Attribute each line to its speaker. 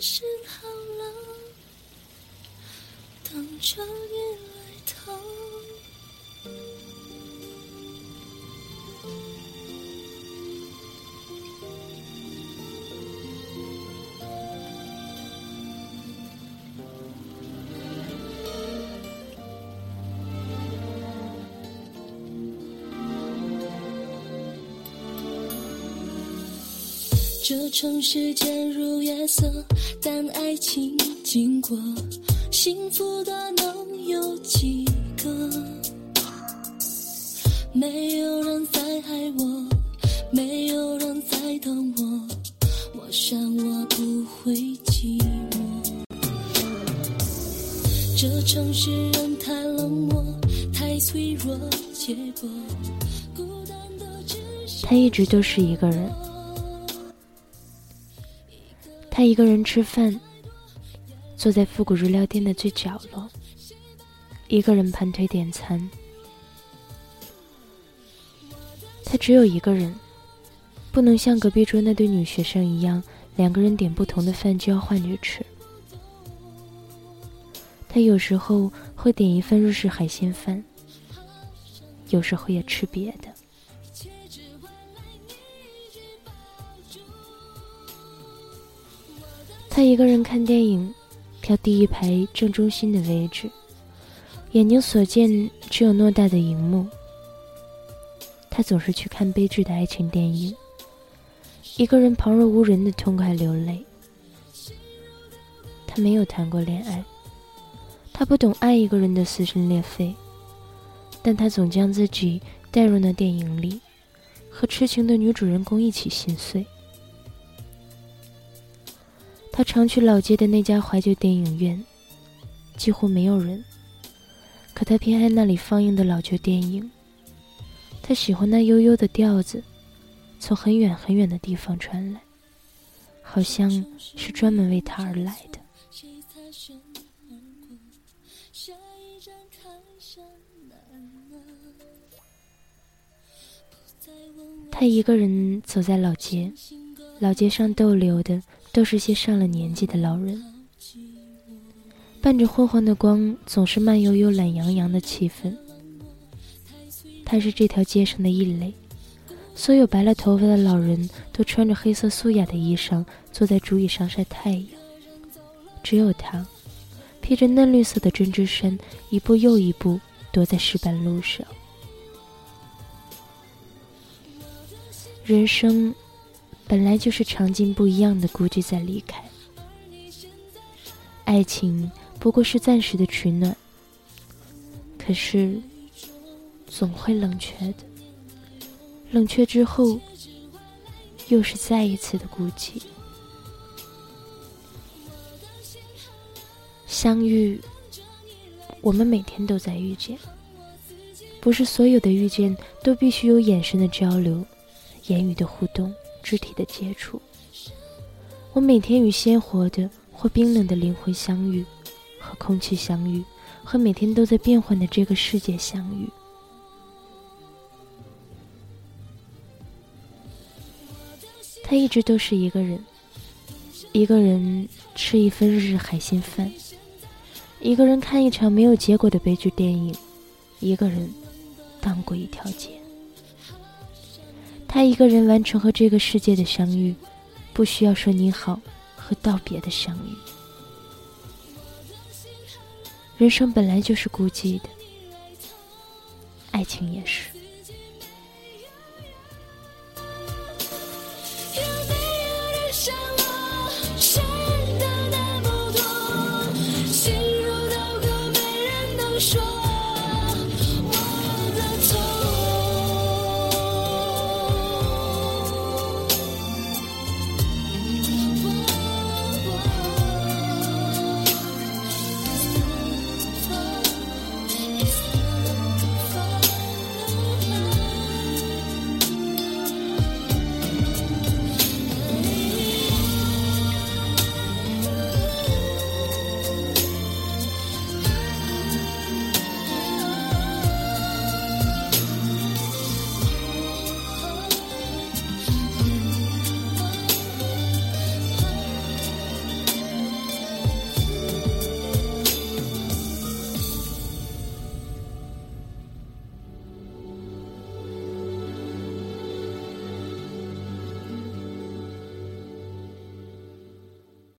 Speaker 1: 心好了，等着你来疼。这城市渐入夜色，但爱情经过，幸福的能有几个？没有人再爱我，没有人再等我，我想我不会寂寞。这城市人太冷漠，太脆弱，结果孤单的只剩
Speaker 2: 他一直都是一个人。他一个人吃饭，坐在复古日料店的最角落，一个人盘腿点餐。他只有一个人，不能像隔壁桌那对女学生一样，两个人点不同的饭就要换着吃。他有时候会点一份日式海鲜饭，有时候也吃别的。他一个人看电影，挑第一排正中心的位置，眼睛所见只有偌大的荧幕。他总是去看悲剧的爱情电影，一个人旁若无人的痛快流泪。他没有谈过恋爱，他不懂爱一个人的撕心裂肺，但他总将自己带入那电影里，和痴情的女主人公一起心碎。他常去老街的那家怀旧电影院，几乎没有人，可他偏爱那里放映的老旧电影。他喜欢那悠悠的调子，从很远很远的地方传来，好像是专门为他而来的。他一个人走在老街，老街上逗留的都是些上了年纪的老人，伴着昏黄的光，总是慢悠悠、懒洋洋的气氛。他是这条街上的异类，所有白了头发的老人都穿着黑色素雅的衣裳，坐在竹椅上晒太阳。只有他，披着嫩绿色的针织衫，一步又一步踱在石板路上。人生本来就是尝尽不一样的孤寂再离开，爱情不过是暂时的取暖，可是总会冷却的。冷却之后，又是再一次的孤寂。相遇，我们每天都在遇见，不是所有的遇见都必须有眼神的交流。言语的互动，肢体的接触。我每天与鲜活的或冰冷的灵魂相遇，和空气相遇，和每天都在变换的这个世界相遇。他一直都是一个人，一个人吃一份日日海鲜饭，一个人看一场没有结果的悲剧电影，一个人荡过一条街。他一个人完成和这个世界的相遇，不需要说你好和道别的相遇。人生本来就是孤寂的，爱情也是。说。